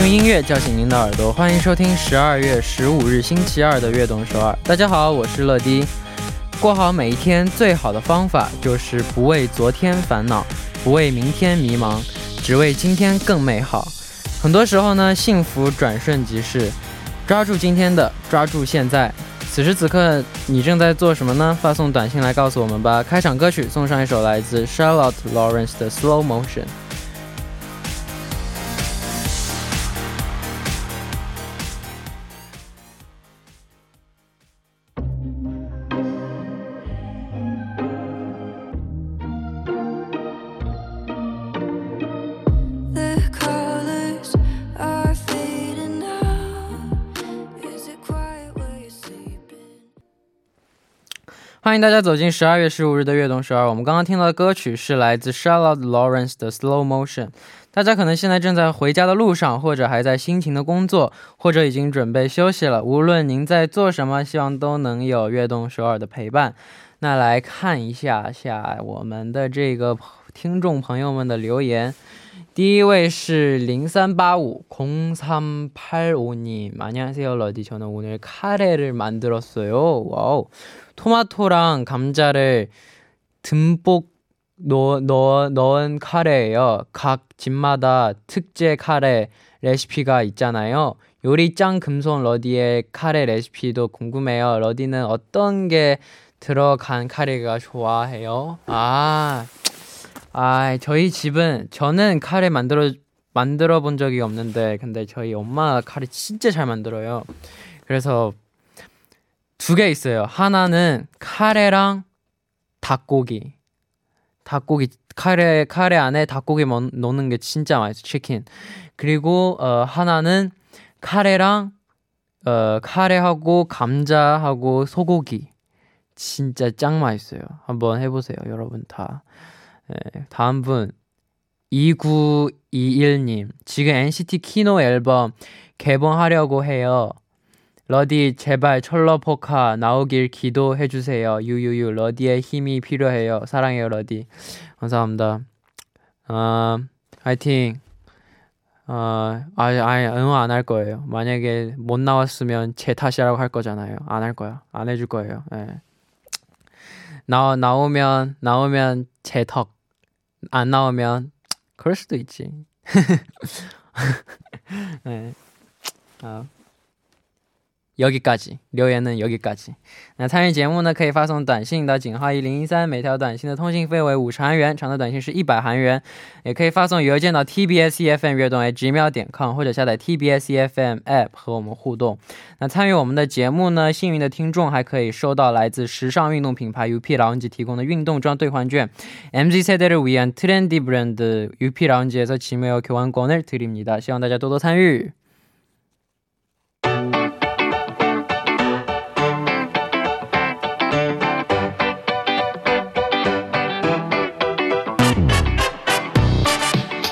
用音乐叫醒您的耳朵，欢迎收听十二月十五日星期二的《悦动首尔》。大家好，我是乐迪。过好每一天最好的方法就是不为昨天烦恼，不为明天迷茫，只为今天更美好。很多时候呢，幸福转瞬即逝，抓住今天的，抓住现在。此时此刻，你正在做什么呢？发送短信来告诉我们吧。开场歌曲送上一首来自 Charlotte Lawrence 的《Slow Motion》。欢迎大家走进十二月十五日的悦动十二。我们刚刚听到的歌曲是来自 Charlotte Lawrence 的 Slow Motion。大家可能现在正在回家的路上，或者还在辛勤的工作，或者已经准备休息了。无论您在做什么，希望都能有悦动首尔的陪伴。那来看一下下我们的这个听众朋友们的留言。第一位是零三八五空三팔오님안녕하세요러디저는오늘카레를만들었어요와우 토마토랑 감자를 듬뿍 넣, 넣, 넣은 카레예요. 각 집마다 특제 카레 레시피가 있잖아요. 요리 짱 금손 러디의 카레 레시피도 궁금해요. 러디는 어떤 게 들어간 카레가 좋아해요? 아, 아, 저희 집은 저는 카레 만들어 만들어 본 적이 없는데 근데 저희 엄마가 카레 진짜 잘 만들어요. 그래서 두 개 있어요. 하나는 카레랑 닭고기. 닭고기 카레 카레 안에 닭고기 넣는 게 진짜 맛있어. 치킨. 그리고 어 하나는 카레랑 어 카레하고 감자하고 소고기. 진짜 짱 맛있어요. 한번 해 보세요, 여러분 다. 네, 다음 분 2921님 지금 NCT 키노 앨범 개봉하려고 해요. 러디 제발 철러포카 나오길 기도해 주세요. 유유유 러디의 힘이 필요해요. 사랑해요 러디. 감사합니다. 어, 화이팅. 어, 아, 아, 응원 안 할 거예요. 만약에 못 나왔으면 제 탓이라고 할 거잖아요. 안 할 거야. 안 해줄 거예요. 예. 나, 나오면, 나오면 제 덕. 안 나오면, 그럴 수도 있지. 네. 아. 여기까지留言呢여기까지那参与节目呢，可以发送短信到井号一零一三，每条短信的通信费为五十韩元，长的短信是一百韩元。也可以发送邮件到 tbsefm 悦动 @gmail 点 com，或者下载 tbsefm app 和我们互动。那参与我们的节目呢，幸运的听众还可以收到来自时尚运动品牌 UP 라운지提供的运动装兑换券。MZ 세대를위한 trendy brand UP 라운지에서 지메어 교환권을 드립니다。希望大家多多参与。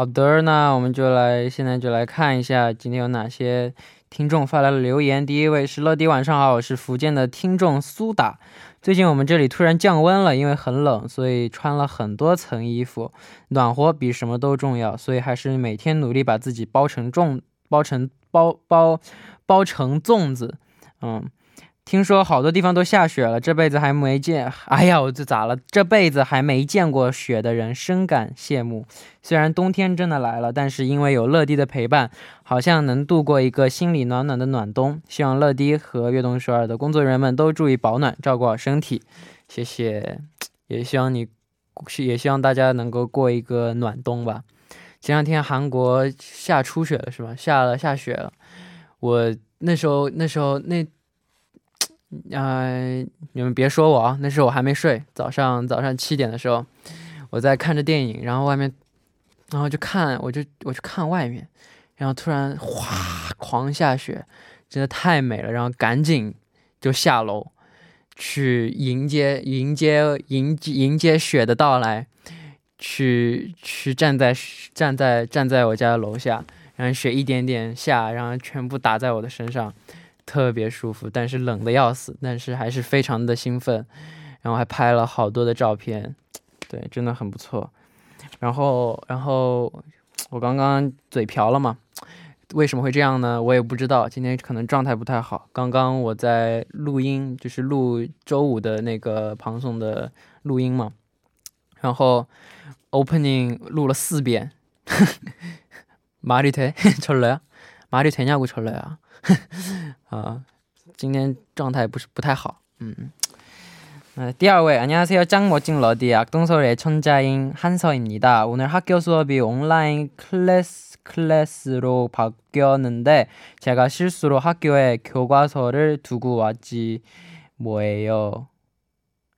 好的，那我们就来，现在就来看一下今天有哪些听众发来了留言。第一位是乐迪，晚上好，我是福建的听众苏打。最近我们这里突然降温了，因为很冷，所以穿了很多层衣服，暖和比什么都重要，所以还是每天努力把自己包成粽，包成包包包成粽子，嗯。听说好多地方都下雪了，这辈子还没见。哎呀，我这咋了？这辈子还没见过雪的人深感羡慕。虽然冬天真的来了，但是因为有乐迪的陪伴，好像能度过一个心里暖暖的暖冬。希望乐迪和悦动首尔的工作人员们都注意保暖，照顾好身体。谢谢，也希望你，也希望大家能够过一个暖冬吧。前两天韩国下初雪了，是吧？下了下雪了。我那时候，那时候那。哎，你们别说我啊！那时候我还没睡，早上早上七点的时候，我在看着电影，然后外面然后就看，我就我就看外面，然后突然哗狂下雪，真的太美了，然后赶紧就下楼去迎接迎接迎迎接雪的到来，去去站在站在站在我家的楼下，然后雪一点点下，然后全部打在我的身上，特别舒服，但是冷的要死，但是还是非常的兴奋，然后还拍了好多的照片，对，真的很不错。然后，然后我刚刚嘴瓢了嘛？为什么会这样呢？我也不知道。今天可能状态不太好。刚刚我在录音，就是录周五的那个庞颂的录音嘛。然后 opening 录了四遍。말이돼철러야말이되냐고철러야 啊，今天状态不是不太好。嗯。 第二位 안녕하세요 짱 멋진 러디 악동서울의 천자인 한서입니다. 오늘 학교 수업이 온라인 클래스 클래스로 바뀌었는데 제가 실수로 학교에 교과서를 두고 왔지 뭐예요.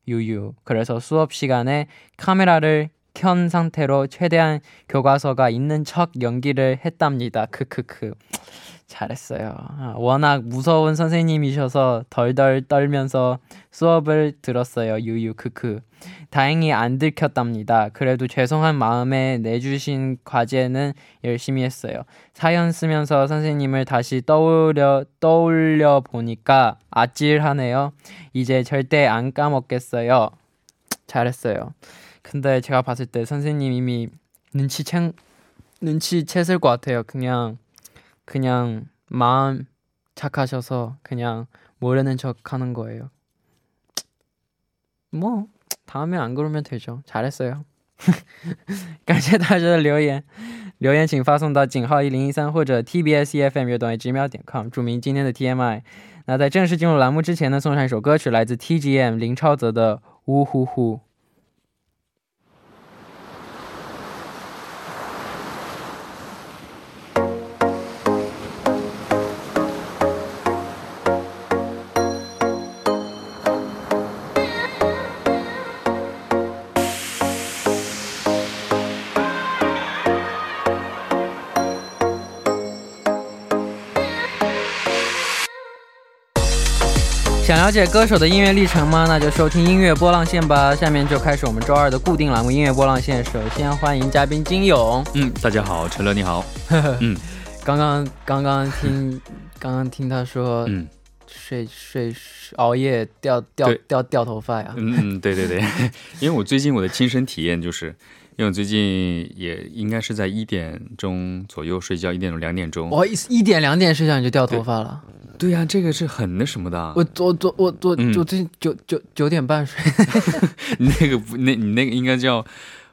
유유. 그래서 수업 시간에 카메라를 켠 상태로 최대한 교과서가 있는 척 연기를 했답니다. 크크크. 잘했어요. 아, 워낙 무서운 선생님이셔서 덜덜 떨면서 수업을 들었어요. 유유 크크. 다행히 안 들켰답니다. 그래도 죄송한 마음에 내주신 과제는 열심히 했어요. 사연 쓰면서 선생님을 다시 떠올려 떠올려 보니까 아찔하네요. 이제 절대 안 까먹겠어요. 잘했어요. 근데 제가 봤을 때 선생님 이미 눈치챘 눈치챘을 것 같아요. 그냥 그냥 마음 착하셔서 그냥 모르는 척 하는 거예요. 뭐 다음에 안 그러면 되죠. 잘했어요. 感谢大家的留言，留言请发送到井号一零一三或者 tbs efm 乐短直秒点 com，注明今天的 TMI。那在正式进入栏目之前呢，送上一首歌曲，来自 TGM 林超泽的《呜呼呼》。 想了解歌手的音乐历程吗？那就收听音乐波浪线吧。下面就开始我们周二的固定栏目——音乐波浪线。首先欢迎嘉宾金勇。嗯，大家好，陈乐你好。嗯，刚刚刚刚听 刚刚听他说，嗯，睡睡熬夜掉掉掉掉头发呀。嗯嗯，对对对，因为我最近我的亲身体验就是，因为我最近也应该是在一点钟左右睡觉，一点钟两点钟。我一一点两点睡觉你就掉头发了。对呀，这个是很那什么的。我我昨我我我最近九九九点半睡。那个不，那你那个应该叫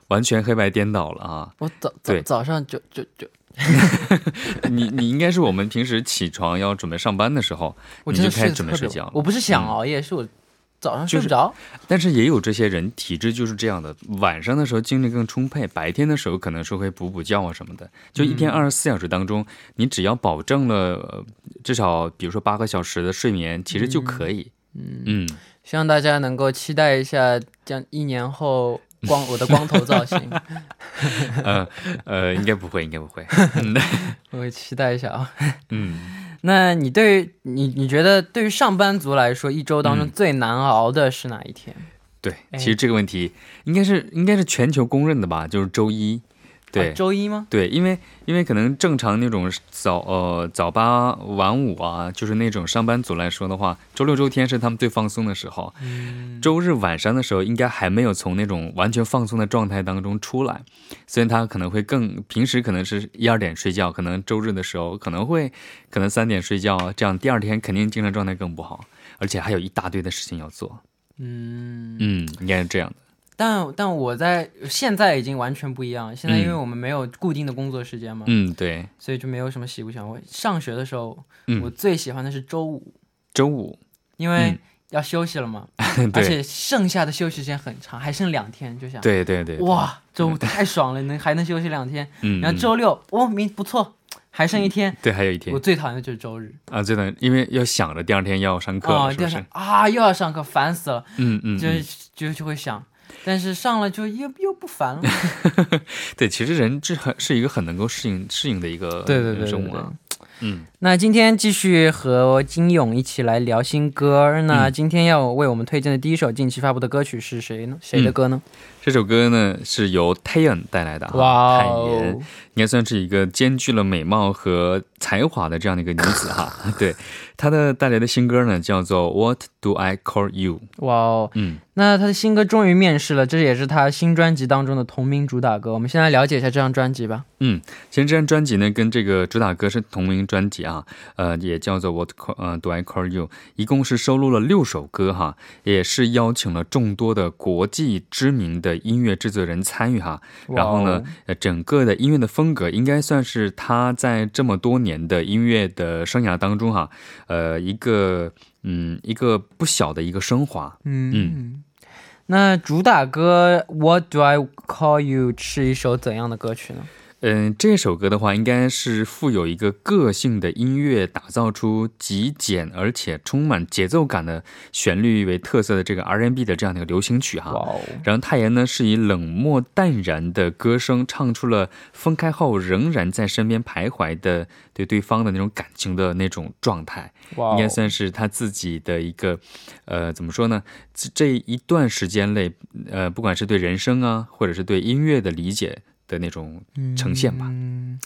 完全黑白颠倒了啊！我早早早上九九九。你你应该是我们平时起床要准备上班的时候，你就开始准备睡觉。我不是想熬夜，是我。早上睡不着，但是也有这些人体质就是这样的，晚上的时候精力更充沛，白天的时候可能是会补补觉啊什么的。就一天二十四小时当中，你只要保证了至少比如说八个小时的睡眠，其实就可以。嗯嗯，希望大家能够期待一下，将一年后光我的光头造型。呃呃，应该不会，应该不会。我会期待一下啊。嗯。那你对于你你觉得对于上班族来说，一周当中最难熬的是哪一天？对，其实这个问题应该是应该是全球公认的吧，就是周一。对，周一吗？对，因为因为可能正常那种早呃早八晚五啊，就是那种上班族来说的话，周六周天是他们最放松的时候。嗯。周日晚上的时候，应该还没有从那种完全放松的状态当中出来，所以他可能会更平时可能是一二点睡觉，可能周日的时候可能会可能三点睡觉，这样第二天肯定精神状态更不好，而且还有一大堆的事情要做。嗯嗯，应该是这样的。但但我在现在已经完全不一样。现在因为我们没有固定的工作时间嘛，嗯，对，所以就没有什么喜不喜欢。我上学的时候，我最喜欢的是周五，周五，因为要休息了嘛，而且剩下的休息时间很长，还剩两天，就想，对对对，哇，周五太爽了，能还能休息两天。嗯，然后周六，哦，明不错，还剩一天，对，还有一天。我最讨厌的就是周日啊，最讨厌，因为要想着第二天要上课，啊，第二天啊又要上课，烦死了。嗯嗯，就就就会想。但是上了就又又不烦了。对，其实人是很是一个很能够适应适应的一个对对对生物啊。嗯，那今天继续和金勇一起来聊新歌。那今天要为我们推荐的第一首近期发布的歌曲是谁呢？谁的歌呢？这首歌呢是由 Taeyeon 带来的哈，泰妍应该算是一个兼具了美貌和才华的这样的一个女子哈。对，她的带来的新歌呢叫做 What Do I Call You？哇哦，嗯，那他的新歌终于面世了，这也是他新专辑当中的同名主打歌。我们先来了解一下这张专辑吧。嗯，其实这张专辑呢跟这个主打歌是同名专辑啊，呃，也叫做 What 呃 Do I Call You？一共是收录了六首歌哈，也是邀请了众多的国际知名的。的音乐制作人参与哈，然后呢，呃，整个的音乐的风格应该算是他在这么多年的音乐的生涯当中哈，呃，一个嗯，一个不小的一个升华。嗯嗯，那主打歌《What Do I Call You》是一首怎样的歌曲呢？嗯，这首歌的话，应该是富有一个个性的音乐，打造出极简而且充满节奏感的旋律为特色的这个 R&B 的这样的一个流行曲哈。然后泰妍呢是以冷漠淡然的歌声，唱出了分开后仍然在身边徘徊的对对方的那种感情的那种状态。应该算是他自己的一个，呃，怎么说呢？这一段时间内，呃，不管是对人生啊，或者是对音乐的理解。的那种呈现吧。嗯，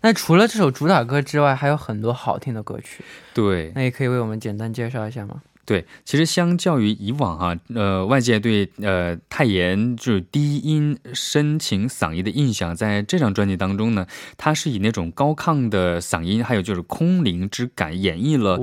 那除了这首主打歌之外，还有很多好听的歌曲。对，那也可以为我们简单介绍一下吗？对，其实相较于以往哈，呃，外界对呃泰妍就是低音深情嗓音的印象，在这张专辑当中呢，他是以那种高亢的嗓音，还有就是空灵之感，演绎了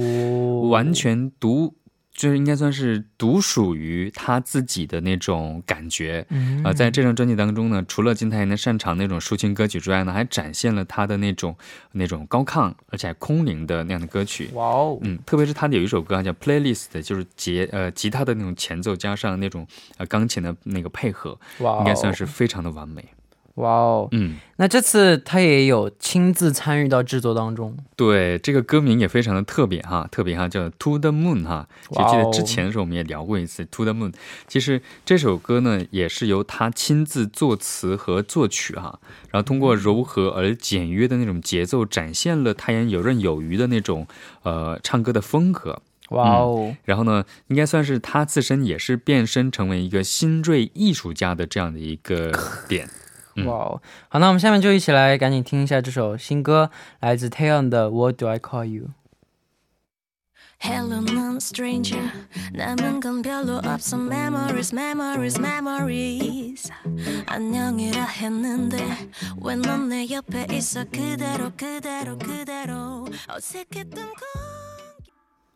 完全独。就是应该算是独属于他自己的那种感觉，啊，在这张专辑当中呢，除了金泰妍的擅长那种抒情歌曲之外呢，还展现了他的那种那种高亢而且还空灵的那样的歌曲。哇哦，嗯，特别是他的有一首歌叫 Playlist，就是吉呃吉他的那种前奏加上那种呃钢琴的那个配合，哇应该算是非常的完美。哇哦，嗯，那这次他也有亲自参与到制作当中。对，这个歌名也非常的特别哈，特别哈，叫 To the Moon 哈。就记得之前的时候我们也聊过一次 To the Moon。其实这首歌呢也是由他亲自作词和作曲哈，然后通过柔和而简约的那种节奏，展现了泰妍游刃有余的那种呃唱歌的风格。哇哦，然后呢，应该算是他自身也是变身成为一个新锐艺术家的这样的一个点。哇哦，好，那我们下面就一起来赶紧听一下这首新歌，来自 Taeyeon 的 What Do I Call You。Hello, non stranger. 남은 건 별로 없어. Memories, memories, memories. 안녕이라 했는데 왜넌 내 옆에 있어? 그대로, 그대로, 그대로. 어색했던 건.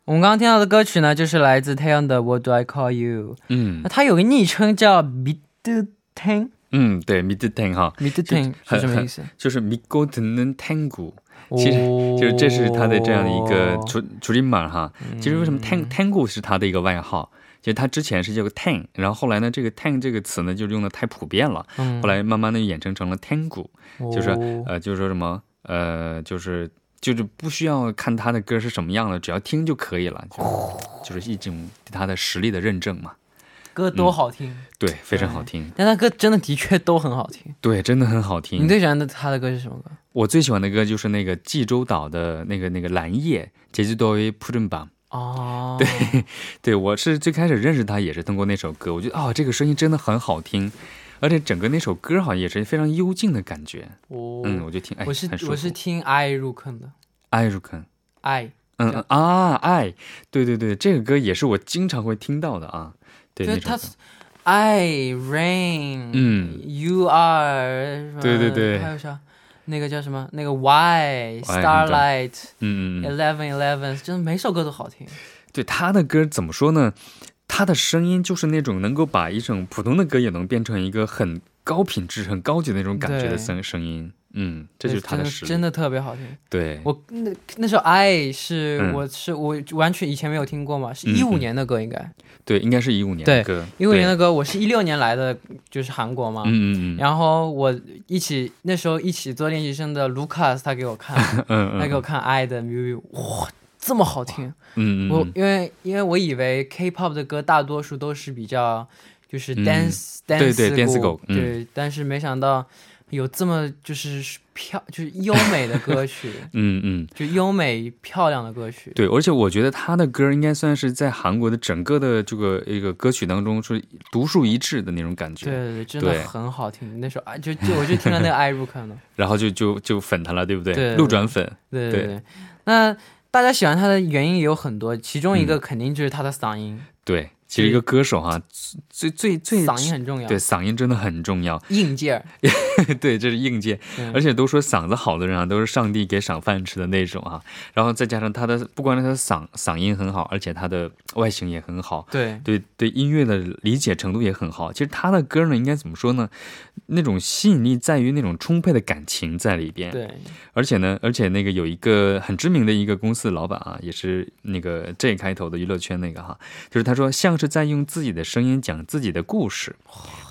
我们刚刚听到的歌曲呢，就是来自 Taeyeon 的 What Do I Call You。嗯，那他有个昵称叫 Mid Tang。 嗯，对，mid ten 哈，mid ten 是什么意思？就是 migo ten tango，其实就是这是他的这样的一个主主音码哈。其实为什么 tang tango 是他的一个外号？其实他之前是叫个 tang，然后后来呢，这个 tang 这个词呢就是用的太普遍了，后来慢慢的衍生成了 tango，就是呃，就是说什么呃，就是就是不需要看他的歌是什么样的，只要听就可以了，就就是一种对他的实力的认证嘛。歌都好听，对，非常好听。但他歌真的的确都很好听，对，真的很好听。你最喜欢的他的歌是什么歌？我最喜欢的歌就是那个济州岛的那个那个蓝叶，节奏多为普顿版。哦，对，对我是最开始认识他也是通过那首歌，我觉得哦，这个声音真的很好听，而且整个那首歌好像也是非常幽静的感觉。哦，嗯，我就听，哎，我是我是听爱入坑的，爱入坑，爱，嗯啊，爱，对对对，这个歌也是我经常会听到的啊。对，他，I rain，嗯，You are，对对对，还有啥？那个叫什么？那个 Why Starlight，嗯嗯，Eleven Eleven，真的每首歌都好听。对他的歌怎么说呢？他的声音就是那种能够把一种普通的歌也能变成一个很高品质、很高级的那种感觉的声声音。嗯，这就是他的实力，真的特别好听。对我那那首《爱》是我是我完全以前没有听过嘛，是一五年的歌应该。对，应该是一五年的歌。一五年的歌，我是一六年来的，就是韩国嘛。嗯嗯嗯。然后我一起那时候一起做练习生的卢卡斯他给我看，他给我看《爱》的 MV，哇，这么好听。嗯嗯。我因为因为我以为 K-pop 的歌大多数都是比较。就是 dance dance 对对 dance go，对，但是没想到有这么就是漂就是优美的歌曲，嗯嗯，就优美漂亮的歌曲。对，而且我觉得他的歌应该算是在韩国的整个的这个一个歌曲当中是独树一帜的那种感觉。对对对，真的很好听。那时候啊，就就我就听了那个爱入坑了，然后就就就粉他了，对不对？对，路转粉。对对对。那大家喜欢他的原因也有很多，其中一个肯定就是他的嗓音。对。其实一个歌手哈，最最最嗓音很重要，对嗓音真的很重要，硬件 对，这是硬件，而且都说嗓子好的人啊，都是上帝给赏饭吃的那种啊。然后再加上他的，不光是他的嗓嗓音很好，而且他的外形也很好，对对对，音乐的理解程度也很好。其实他的歌呢，应该怎么说呢？那种吸引力在于那种充沛的感情在里边。对，而且呢，而且那个有一个很知名的一个公司的老板啊，也是那个 J 开头的娱乐圈那个哈，就是他说像是在用自己的声音讲自己的故事，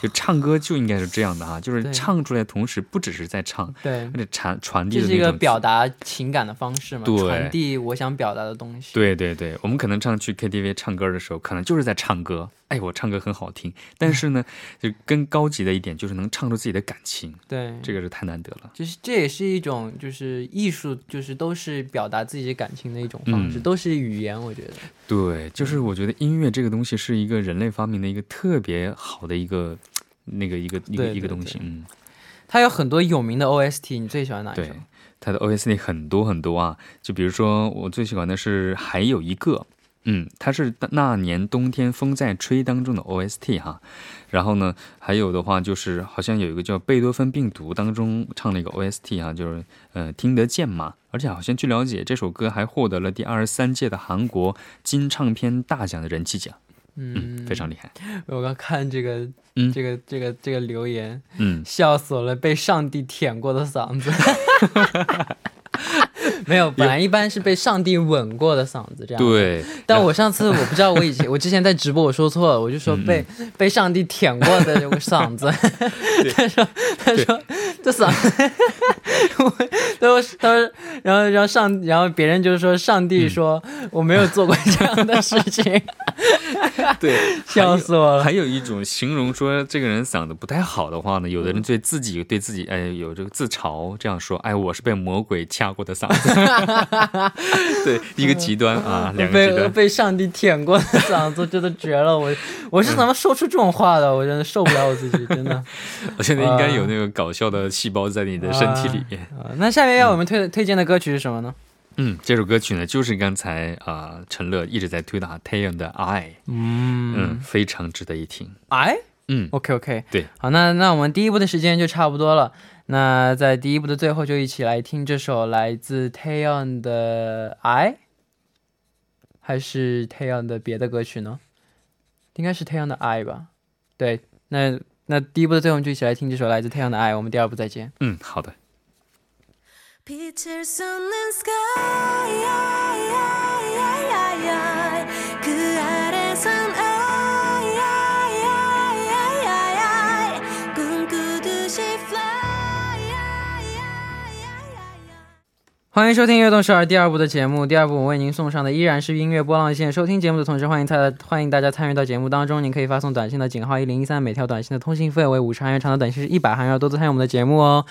就唱歌就应该是这样的哈，就是唱出来同时不只是在唱，对，而且传传递的这是一个表达情感的方式嘛，对，传递我想表达的东西。对对对，我们可能唱去 KTV 唱歌的时候，可能就是在唱歌。哎，我唱歌很好听，但是呢，就更高级的一点就是能唱出自己的感情。对，这个是太难得了。就是这也是一种，就是艺术，就是都是表达自己感情的一种方式，都是语言。我觉得，对，就是我觉得音乐这个东西是一个人类发明的一个特别好的一个那个一个一个一个东西。嗯，它有很多有名的 OST，你最喜欢哪一首？它的 OST 很多很多啊，就比如说我最喜欢的是还有一个。嗯，它是那年冬天风在吹当中的 OST 哈，然后呢，还有的话就是好像有一个叫贝多芬病毒当中唱了一个 OST 哈，就是呃听得见嘛，而且好像据了解这首歌还获得了第二十三届的韩国金唱片大奖的人气奖，嗯，非常厉害。我刚看这个，嗯，这个这个这个留言，嗯，笑死我了，被上帝舔过的嗓子。没有，本来一般是被上帝吻过的嗓子这样。对，但我上次我不知道，我以前我之前在直播我说错了，我就说被被上帝舔过的这个嗓子。他说他说这嗓子，他说他说，然后然后上然后别人就说上帝说我没有做过这样的事情。对，笑死我了。还有一种形容说这个人嗓子不太好的话呢，有的人对自己对自己哎有这个自嘲这样说，哎我是被魔鬼掐过的嗓子。对，一个极端啊，两个极端。被上帝舔过的嗓子，真的绝了！我我是怎么说出这种话的？我真的受不了我自己，真的。我现在应该有那个搞笑的细胞在你的身体里面。那下面要我们推推荐的歌曲是什么呢？嗯，这首歌曲呢，就是刚才啊陈乐一直在推的哈，Taeyeon 的《爱》。嗯嗯，非常值得一听。爱？嗯，OK OK。对，好，那那我们第一步的时间就差不多了。那在第一部的最后，就一起来听这首来自 Taeyeon 的《I》，还是 Taeyeon 的别的歌曲呢？应该是 Taeyeon 的《I》吧。对，那那第一部的最后，就一起来听这首来自 Taeyeon 的《I》。我们第二部再见。嗯，好的。欢迎收听《悦动十二》第二部的节目。第二部我为您送上的依然是音乐波浪线。收听节目的同时，欢迎参欢迎大家参与到节目当中。您可以发送短信的井号一零一三，每条短信的通信费为五十韩元，长的短信是一百韩元。多多参与我们的节目哦。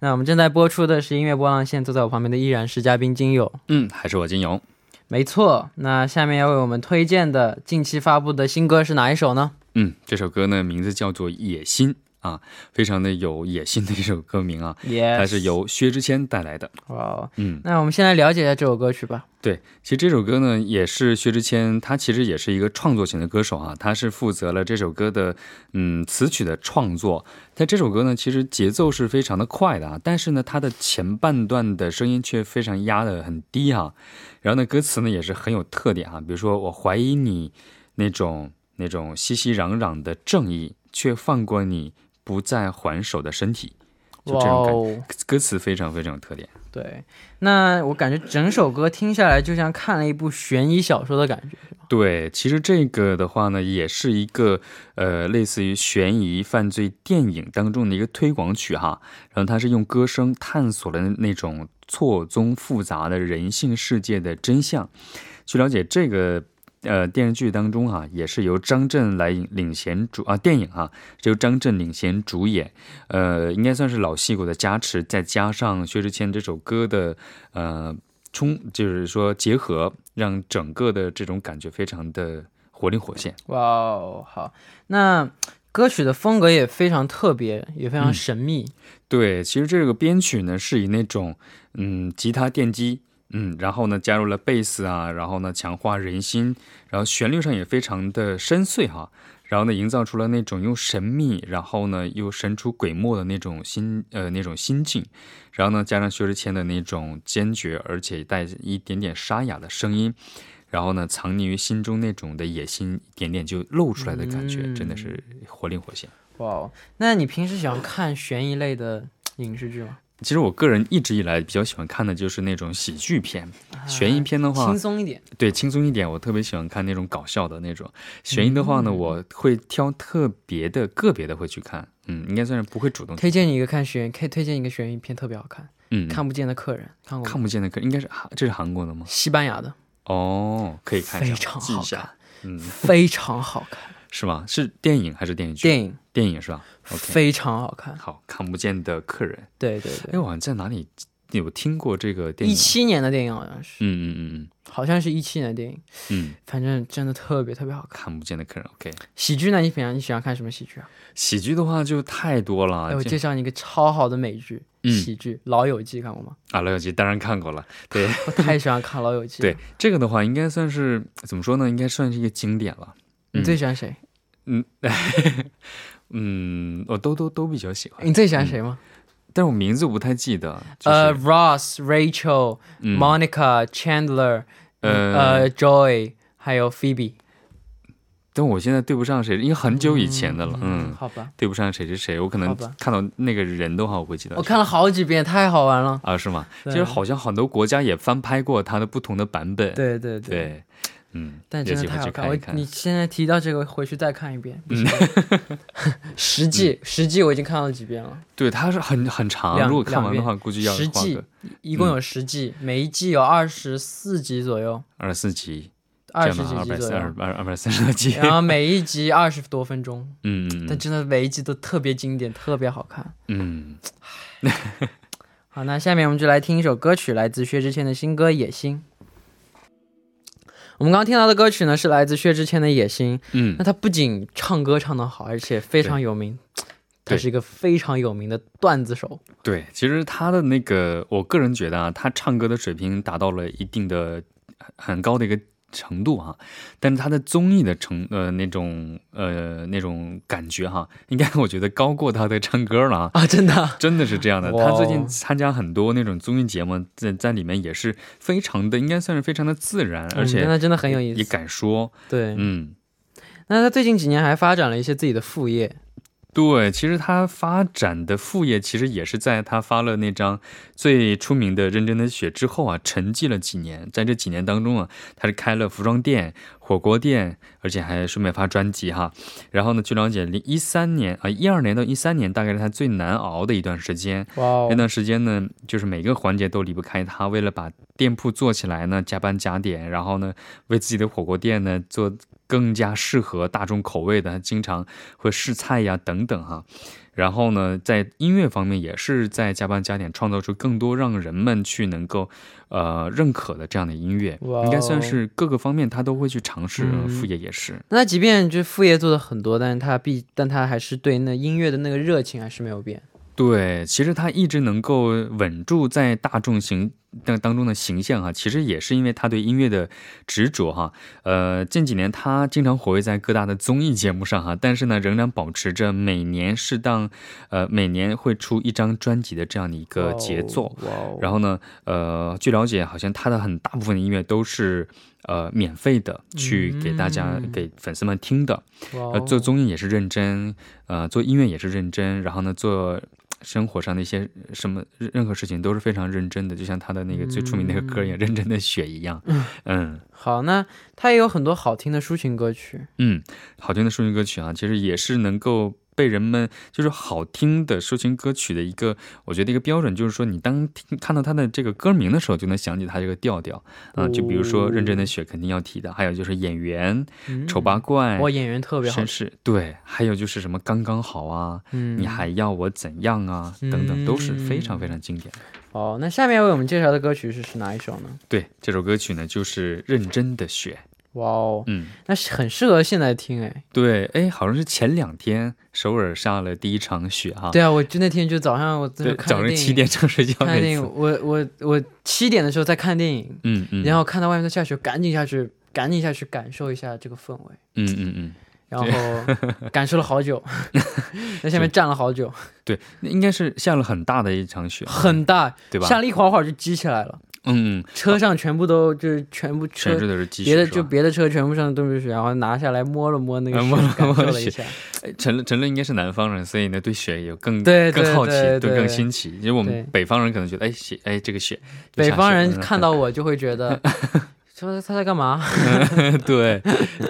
那我们正在播出的是音乐波浪线，坐在我旁边的依然是嘉宾金友。嗯，还是我金友。没错。那下面要为我们推荐的近期发布的新歌是哪一首呢？嗯，这首歌呢名字叫做《野心》。啊，非常的有野心的一首歌名啊，它是由薛之谦带来的。哇，嗯，那我们先来了解一下这首歌曲吧。对，其实这首歌呢，也是薛之谦，他其实也是一个创作型的歌手啊，他是负责了这首歌的嗯词曲的创作。但这首歌呢，其实节奏是非常的快的啊，但是呢，它的前半段的声音却非常压的很低哈。然后呢，歌词呢也是很有特点啊，比如说我怀疑你那种那种熙熙攘攘的正义，却放过你。不再还手的身体，就这种感觉，歌词非常非常有特点。对，那我感觉整首歌听下来就像看了一部悬疑小说的感觉，对，其实这个的话呢，也是一个呃类似于悬疑犯罪电影当中的一个推广曲哈。然后它是用歌声探索了那种错综复杂的人性世界的真相。据了解，这个呃电视剧当中哈，也是由张震来领领衔主啊，电影哈是由张震领衔主演，呃，应该算是老戏骨的加持，再加上薛之谦这首歌的呃冲，就是说结合，让整个的这种感觉非常的活灵活现。哇哦，好，那歌曲的风格也非常特别，也非常神秘。对，其实这个编曲呢是以那种嗯吉他电机。嗯，然后呢，加入了贝斯啊，然后呢，强化人心，然后旋律上也非常的深邃哈，然后呢，营造出了那种又神秘，然后呢，又神出鬼没的那种心呃那种心境，然后呢，加上薛之谦的那种坚决而且带一点点沙哑的声音，然后呢，藏匿于心中那种的野心一点点就露出来的感觉，真的是活灵活现。哇，那你平时喜欢看悬疑类的影视剧吗？其实我个人一直以来比较喜欢看的就是那种喜剧片，悬疑片的话轻松一点。对，轻松一点，我特别喜欢看那种搞笑的那种。悬疑的话呢，我会挑特别的、个别的会去看。嗯，应该算是不会主动。推荐你一个看悬，可以推荐一个悬疑片，特别好看。嗯，看不见的客人，看过。看不见的客，应该是韩，这是韩国的吗？西班牙的。哦，可以看一下，非常好看。嗯，非常好看。是吗？是电影还是电影剧？电影，电影是吧？非常好看。好，看不见的客人。对对对。哎，我好像在哪里有听过这个电影？一七年的电影好像是。嗯嗯嗯嗯，好像是一七年的电影。嗯，反正真的特别特别好看。看不见的客人，OK。喜剧呢？你平常你喜欢看什么喜剧啊？喜剧的话就太多了。哎，我介绍你一个超好的美剧，喜剧《老友记》，看过吗？啊，《老友记》当然看过了。对，我太喜欢看《老友记》。对，这个的话应该算是怎么说呢？应该算是一个经典了。你最喜欢谁？嗯，嗯，我都都都比较喜欢。你最喜欢谁吗？但是我名字不太记得。呃，Ross、Rachel、Monica、Chandler，呃，Joy，还有 Phoebe。但我现在对不上谁，因为很久以前的了。嗯，好吧，对不上谁是谁，我可能看到那个人的话，我会记得。我看了好几遍，太好玩了。啊，是吗？其实好像很多国家也翻拍过它的不同的版本。对对对。嗯，但真的太好看，我你现在提到这个，回去再看一遍。嗯，实际实际我已经看了几遍了。对，它是很很长，如果看完的话，估计要十季，一共有十季，每一季有二十四集左右。二十四集，二十几集左右，二二百三十多集。然后 每一集二十多分钟。嗯，但真的每一集都特别经典，特别好看。嗯，好，那下面我们就来听一首歌曲，来自薛之谦的新歌《野心》。我们刚刚听到的歌曲呢，是来自薛之谦的《野心》。嗯，那他不仅唱歌唱得好，而且非常有名，他是一个非常有名的段子手。对，其实他的那个，我个人觉得啊，他唱歌的水平达到了一定的很高的一个。程度哈，但是他的综艺的成呃那种呃那种感觉哈，应该我觉得高过他的唱歌了啊啊真的真的是这样的。他最近参加很多那种综艺节目，在在里面也是非常的，应该算是非常的自然，而且真的真的很有意思，也敢说对嗯。那他最近几年还发展了一些自己的副业。对，其实他发展的副业其实也是在他发了那张最出名的《认真的雪》之后啊，沉寂了几年。在这几年当中啊，他是开了服装店、火锅店，而且还顺便发专辑哈。然后呢，据了解，零一三年啊，一二年到一三年，大概是他最难熬的一段时间。哇，那段时间呢，就是每个环节都离不开他。为了把店铺做起来呢，加班加点，然后呢，为自己的火锅店呢做。更加适合大众口味的，经常会试菜呀等等哈。然后呢，在音乐方面也是在加班加点，创造出更多让人们去能够呃认可的这样的音乐。应该算是各个方面他都会去尝试，副业也是。那即便就副业做的很多，但是他必但他还是对那音乐的那个热情还是没有变。对，其实他一直能够稳住在大众形当当中的形象哈，其实也是因为他对音乐的执着哈。呃，近几年他经常活跃在各大的综艺节目上哈，但是呢，仍然保持着每年适当，呃，每年会出一张专辑的这样的一个节奏。然后呢，呃，据了解，好像他的很大部分的音乐都是呃免费的，去给大家给粉丝们听的。呃，做综艺也是认真，呃，做音乐也是认真，然后呢，做。生活上的一些什么任何事情都是非常认真的，就像他的那个最出名那个歌一样，认真的雪一样。嗯，好，那他也有很多好听的抒情歌曲。嗯，好听的抒情歌曲啊，其实也是能够被人们就是好听的抒情歌曲的一个，我觉得一个标准就是说，你当听看到它的这个歌名的时候，就能想起它这个调调啊。就比如说《认真的雪》，肯定要提的，还有就是演员《丑八怪》，哇，演员特别好，绅士对，还有就是什么刚刚好啊，嗯你还要我怎样啊，等等，都是非常非常经典的。哦，那下面为我们介绍的歌曲是是哪一首呢？对，这首歌曲呢就是《认真的雪》。哇哦，嗯，那是很适合现在听哎。对，哎，好像是前两天首尔下了第一场雪哈。对啊，我就那天就早上我早上七点正睡觉看电影，我我我七点的时候在看电影，嗯嗯，然后看到外面在下雪，赶紧下去，赶紧下去感受一下这个氛围。嗯嗯嗯。然后 感受了好久，在下面站了好久。对，那应该是下了很大的一场雪，很大，对吧？下了一会儿会儿就积起来了。嗯，车上全部都就是全部车都是别的就别的车全部上都是雪，然后拿下来摸了摸那个摸了摸了一下。陈乐陈乐应该是南方人，所以呢对雪有更对更好奇，对更新奇。因为我们北方人可能觉得哎雪哎这个雪，北方人看到我就会觉得。说他在干嘛？对，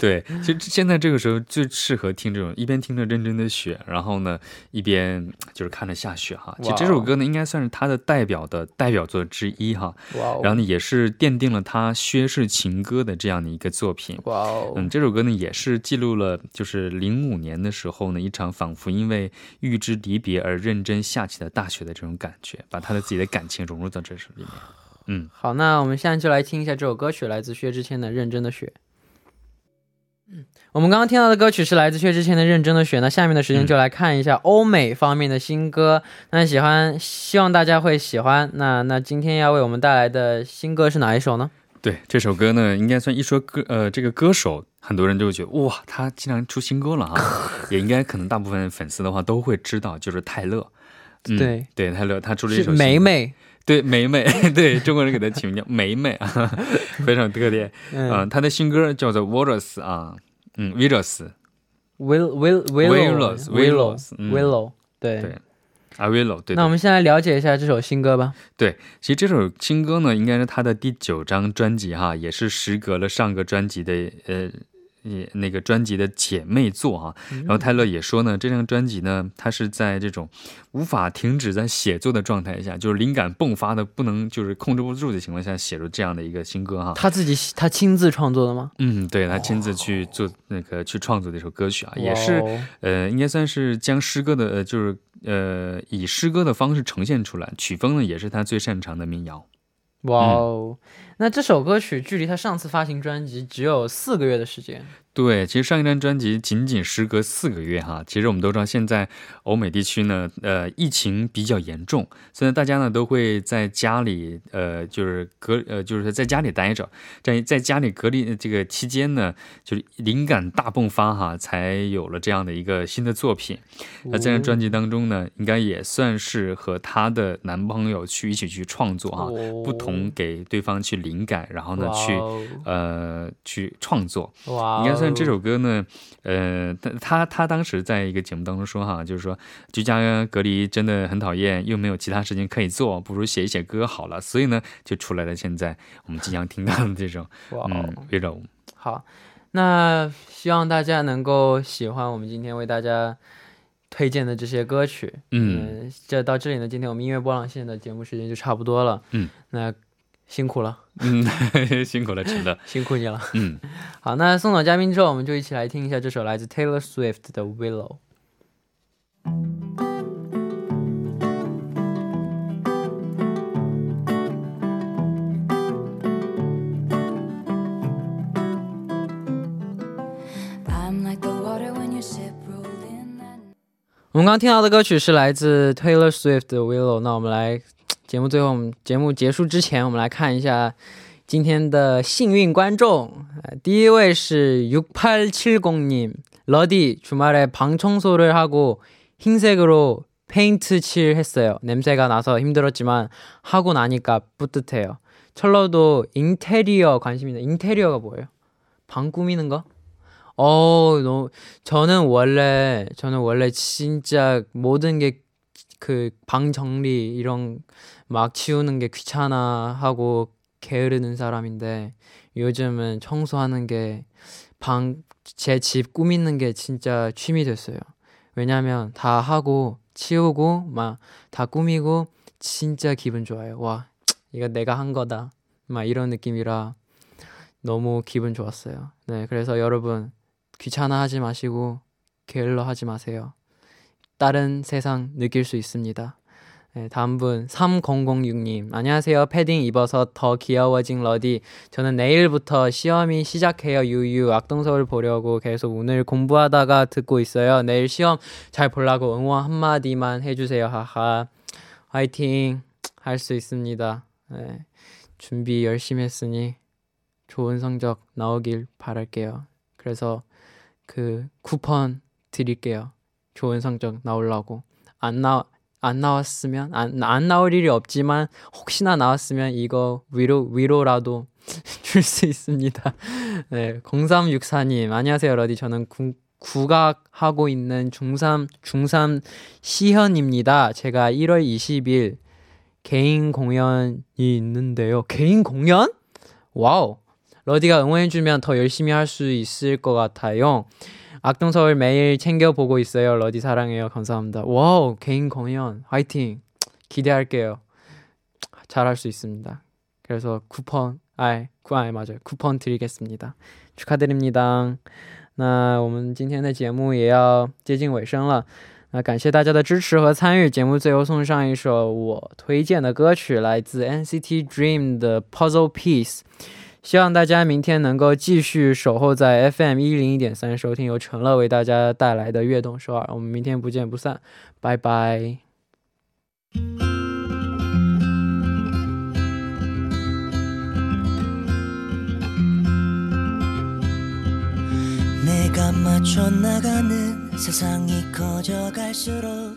对，其实现在这个时候最适合听这种一边听着认真的雪，然后呢一边就是看着下雪哈。其实这首歌呢应该算是他的代表的代表作之一哈。哇！然后呢也是奠定了他薛氏情歌的这样的一个作品。哇哦！嗯，这首歌呢也是记录了就是零五年的时候呢一场仿佛因为预知离别而认真下起的大雪的这种感觉，把他的自己的感情融入到这首里面。嗯，好，那我们现在就来听一下这首歌曲，来自薛之谦的《认真的雪》。嗯，我们刚刚听到的歌曲是来自薛之谦的《认真的雪》。那下面的时间就来看一下欧美方面的新歌。那喜欢，希望大家会喜欢。那那今天要为我们带来的新歌是哪一首呢？对，这首歌呢，应该算一说歌，呃，这个歌手，很多人就会觉得哇，他竟然出新歌了啊！也应该可能大部分粉丝的话都会知道，就是泰勒。对对，泰勒他出了一首《美美》。对，美美，对中国人给他起名叫美美啊，非常特点。嗯，她的新歌叫做 Virus 啊，嗯，Virus，Will Will Willows，Willows，Willow，对对，啊 Willow，对。那我们先来了解一下这首新歌吧。对，其实这首新歌呢，应该是他的第九张专辑哈，也是时隔了上个专辑的呃。也那个专辑的姐妹作哈，然后泰勒也说呢，这张专辑呢，他是在这种无法停止在写作的状态下，就是灵感迸发的不能就是控制不住的情况下，写出这样的一个新歌哈。他自己他亲自创作的吗？嗯，对他亲自去做那个去创作的一首歌曲啊，也是呃，应该算是将诗歌的呃，就是呃，以诗歌的方式呈现出来，曲风呢也是他最擅长的民谣。哇哦，那这首歌曲距离他上次发行专辑只有四个月的时间。对，其实上一张专辑仅仅时隔四个月哈。其实我们都知道，现在欧美地区呢，呃，疫情比较严重，所以大家呢都会在家里，呃，就是隔，呃，就是在家里待着。在在家里隔离这个期间呢，就是灵感大迸发哈，才有了这样的一个新的作品。那这张专辑当中呢，应该也算是和她的男朋友去一起去创作哈，不同给对方去灵感，然后呢去呃去创作，应该算。这首歌呢，呃，他他他当时在一个节目当中说哈，就是说居家隔离真的很讨厌，又没有其他事情可以做，不如写一写歌好了。所以呢，就出来了现在我们即将听到的这种 嗯，Willow。好，那希望大家能够喜欢我们今天为大家推荐的这些歌曲。嗯，这到这里呢，今天我们音乐波浪线的节目时间就差不多了。嗯，那。辛苦了，嗯，辛苦了，陈的，辛苦你了，嗯，好，那送走嘉宾之后，我们就一起来听一下这首来自 Taylor Swift 的 Willow。我们刚听到的歌曲是来自 Taylor Swift 的 Willow，那我们来。节目最后，我们节目结束之前，我们来看一下今天的幸运观众。第一位是六八七零님 러디 주말에 방 청소를 하고 흰색으로 페인트 칠했어요. 냄새가 나서 힘들었지만 하고 나니까 뿌듯해요. 철러도 인테리어 관심이네. 인테리어가 뭐예요? 방 꾸미는 거? 어, 너무 저는 원래 저는 원래 진짜 모든 게 그 방 정리 이런 막 치우는 게 귀찮아 하고 게으르는 사람인데 요즘은 청소하는 게 방, 제 집 꾸미는 게 진짜 취미 됐어요. 왜냐면 다 하고 치우고 막 다 꾸미고 진짜 기분 좋아요. 와 이거 내가 한 거다. 막 이런 느낌이라 너무 기분 좋았어요. 네, 그래서 여러분 귀찮아하지 마시고 게을러 하지 마세요. 다른 세상 느낄 수 있습니다. 네, 다음 분 3006님. 안녕하세요. 패딩 입어서 더 귀여워진 러디. 저는 내일부터 시험이 시작해요. 유유. 악동서울 보려고 계속 오늘 공부하다가 듣고 있어요. 내일 시험 잘 보려고 응원 한마디만 해주세요. 하하. 화이팅. 할 수 있습니다. 네, 준비 열심히 했으니 좋은 성적 나오길 바랄게요. 그래서 그 쿠폰 드릴게요 좋은 성적 나오려고 안 나, 안 나왔으면 안, 안 나올 일이 없지만 혹시나 나왔으면 이거 위로 위로라도 줄 수 있습니다. 네, 0364님 안녕하세요 러디 저는 구, 국악하고 있는 중3 중3 시현입니다. 제가 1월 20일 개인 공연이 있는데요. 개인 공연? 와우. 러디가 응원해주면 더 열심히 할 수 있을 것 같아요. 악동서울 매일 챙겨보고 있어요. 러디 사랑해요. 감사합니다. 와우, 개인 공연. 화이팅. 기대할게요. 잘할 수 있습니다. 그래서 쿠폰, 아이, 구, 아이, 맞아요. 쿠폰 드리겠습니다. 축하드립니다. 那我们今天的节目也要接近尾声了。那感谢大家的支持和参与，节目最后送上一首我推荐的歌曲，来自 NCT Dream 的 Puzzle Piece。 希望大家明天能够继续守候在 FM 一零一点三，收听由陈乐为大家带来的悦动首尔。我们明天不见不散，拜拜。내가맞춰나가는세상이커져갈수록